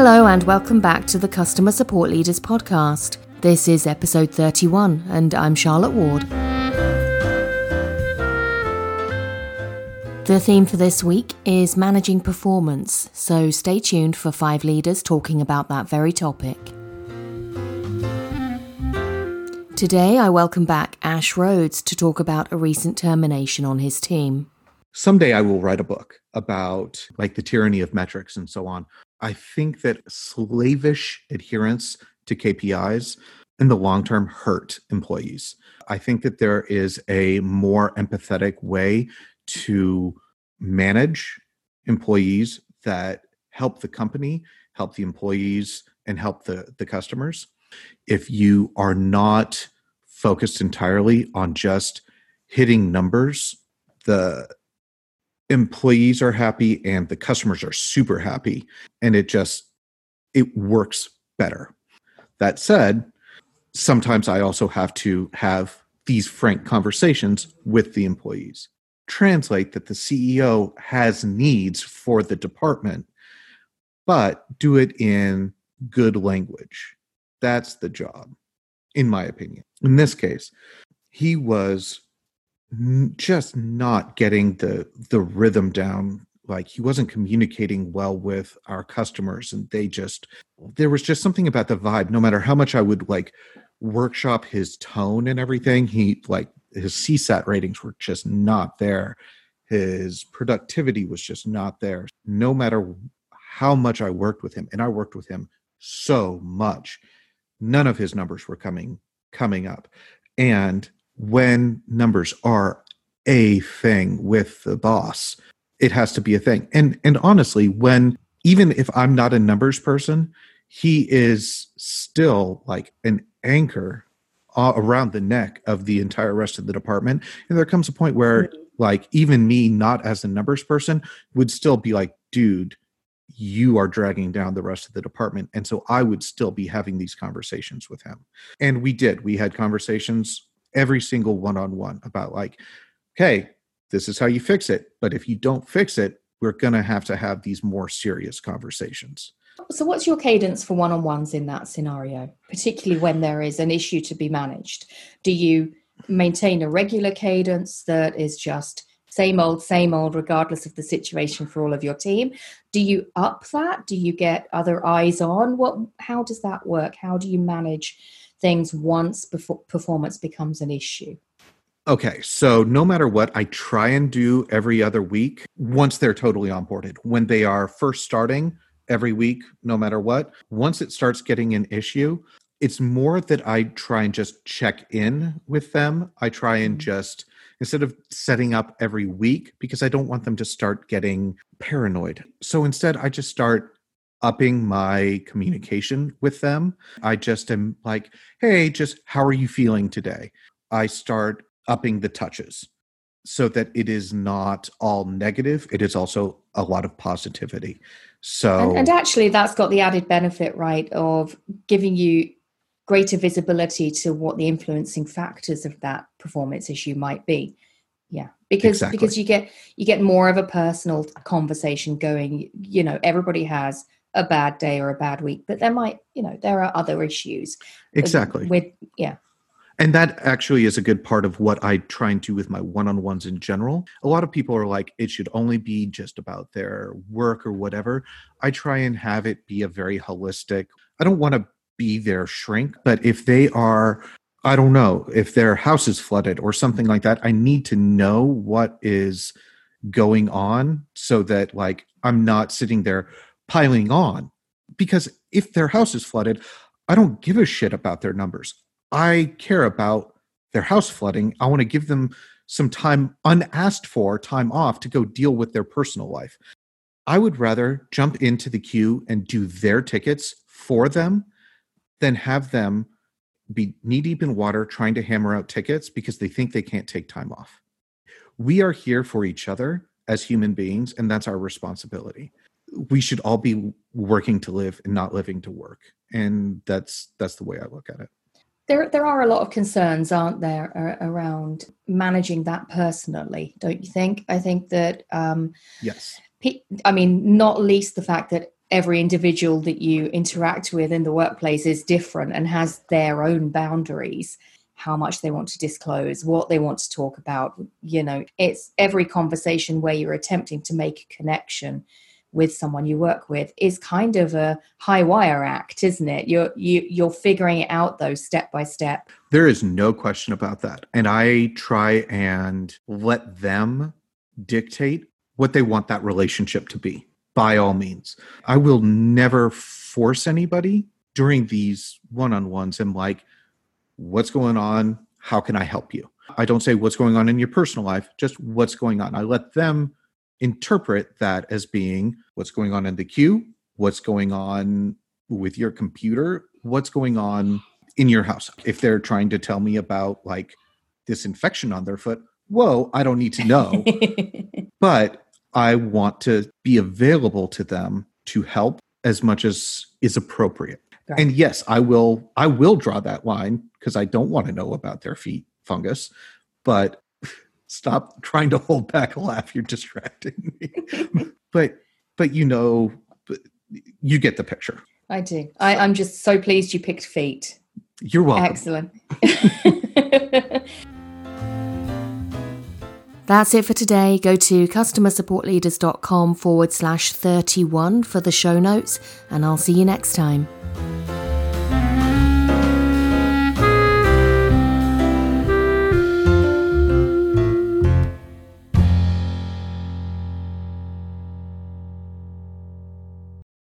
and welcome back to the Customer Support Leaders Podcast. This is episode 31, and I'm Charlotte Ward. The theme for this week is managing performance, so stay tuned for five leaders talking about that very topic. Today, I welcome back Ash Rhodes to talk about a recent termination on his team. Someday I will write a book about like the tyranny of metrics and so on. I think that slavish adherence to KPIs in the long term hurt employees. I think that there is a more empathetic way to manage employees that help the company, help the employees, and help the, the customers. If you are not focused entirely on just hitting numbers, the employees are happy and the customers are super happy and it just it works better. That said sometimes i also have to have these frank conversations with the employees. Translate that the ceo has needs for the department but do it in good language. That's the job in my opinion. In this case he was just not getting the the rhythm down. Like he wasn't communicating well with our customers and they just there was just something about the vibe. No matter how much i would like workshop his tone and everything he like his csat ratings were just not there. His productivity was just not there. No matter how much i worked with him and i worked with him so much none of his numbers were coming coming up. And when numbers are a thing with the boss it has to be a thing. And and honestly when even if i'm not a numbers person he is still like an anchor around the neck of the entire rest of the department. And there comes a point where mm-hmm. like even me not as a numbers person would still be like dude you are dragging down the rest of the department. And so i would still be having these conversations with him. And we did. We had conversations every single one on one about like, okay, this is how you fix it. But if you don't fix it, we're going to have to have these more serious conversations. So, what's your cadence for one on ones in that scenario, particularly when there is an issue to be managed? Do you maintain a regular cadence that is just same old, same old, regardless of the situation for all of your team? Do you up that? Do you get other eyes on? What? How does that work? How do you manage things once before performance becomes an issue? Okay, so no matter what, I try and do every other week once they're totally onboarded. When they are first starting every week, no matter what, once it starts getting an issue, it's more that I try and just check in with them. I try and mm-hmm. just, instead of setting up every week, because I don't want them to start getting paranoid. So instead, I just start upping my communication with them. I just am like, hey, just how are you feeling today? I start upping the touches so that it is not all negative. It is also a lot of positivity. So, and, and actually, that's got the added benefit, right, of giving you greater visibility to what the influencing factors of that performance issue might be yeah because exactly. because you get you get more of a personal conversation going you know everybody has a bad day or a bad week, but there might, you know, there are other issues. Exactly. With, yeah. And that actually is a good part of what I try and do with my one on ones in general. A lot of people are like, it should only be just about their work or whatever. I try and have it be a very holistic, I don't want to be their shrink, but if they are, I don't know, if their house is flooded or something like that, I need to know what is going on so that like I'm not sitting there piling on because if their house is flooded, I don't give a shit about their numbers. I care about their house flooding. I want to give them some time unasked for time off to go deal with their personal life. I would rather jump into the queue and do their tickets for them than have them be knee deep in water trying to hammer out tickets because they think they can't take time off. We are here for each other as human beings, and that's our responsibility we should all be working to live and not living to work. And that's that's the way i look at it. There there are a lot of concerns aren't there around managing that personally don't you think? I think that um yes. i mean not least the fact that every individual that you interact with in the workplace is different and has their own boundaries how much they want to disclose what they want to talk about you know it's every conversation where you're attempting to make a connection with someone you work with is kind of a high wire act isn't it you're you, you're figuring it out though step by step there is no question about that and i try and let them dictate what they want that relationship to be by all means. I will never force anybody during these one on ones and like, what's going on? How can I help you? I don't say what's going on in your personal life, just what's going on. I let them interpret that as being what's going on in the queue, what's going on with your computer, what's going on in your house. If they're trying to tell me about like this infection on their foot, whoa, I don't need to know. but I want to be available to them to help as much as is appropriate. Right. And yes, I will I will draw that line because I don't want to know about their feet fungus, but stop trying to hold back a laugh you're distracting me. but but you know you get the picture. I do. I, I'm just so pleased you picked feet. You're welcome. Excellent. That's it for today. Go to customersupportleaders.com forward slash 31 for the show notes, and I'll see you next time.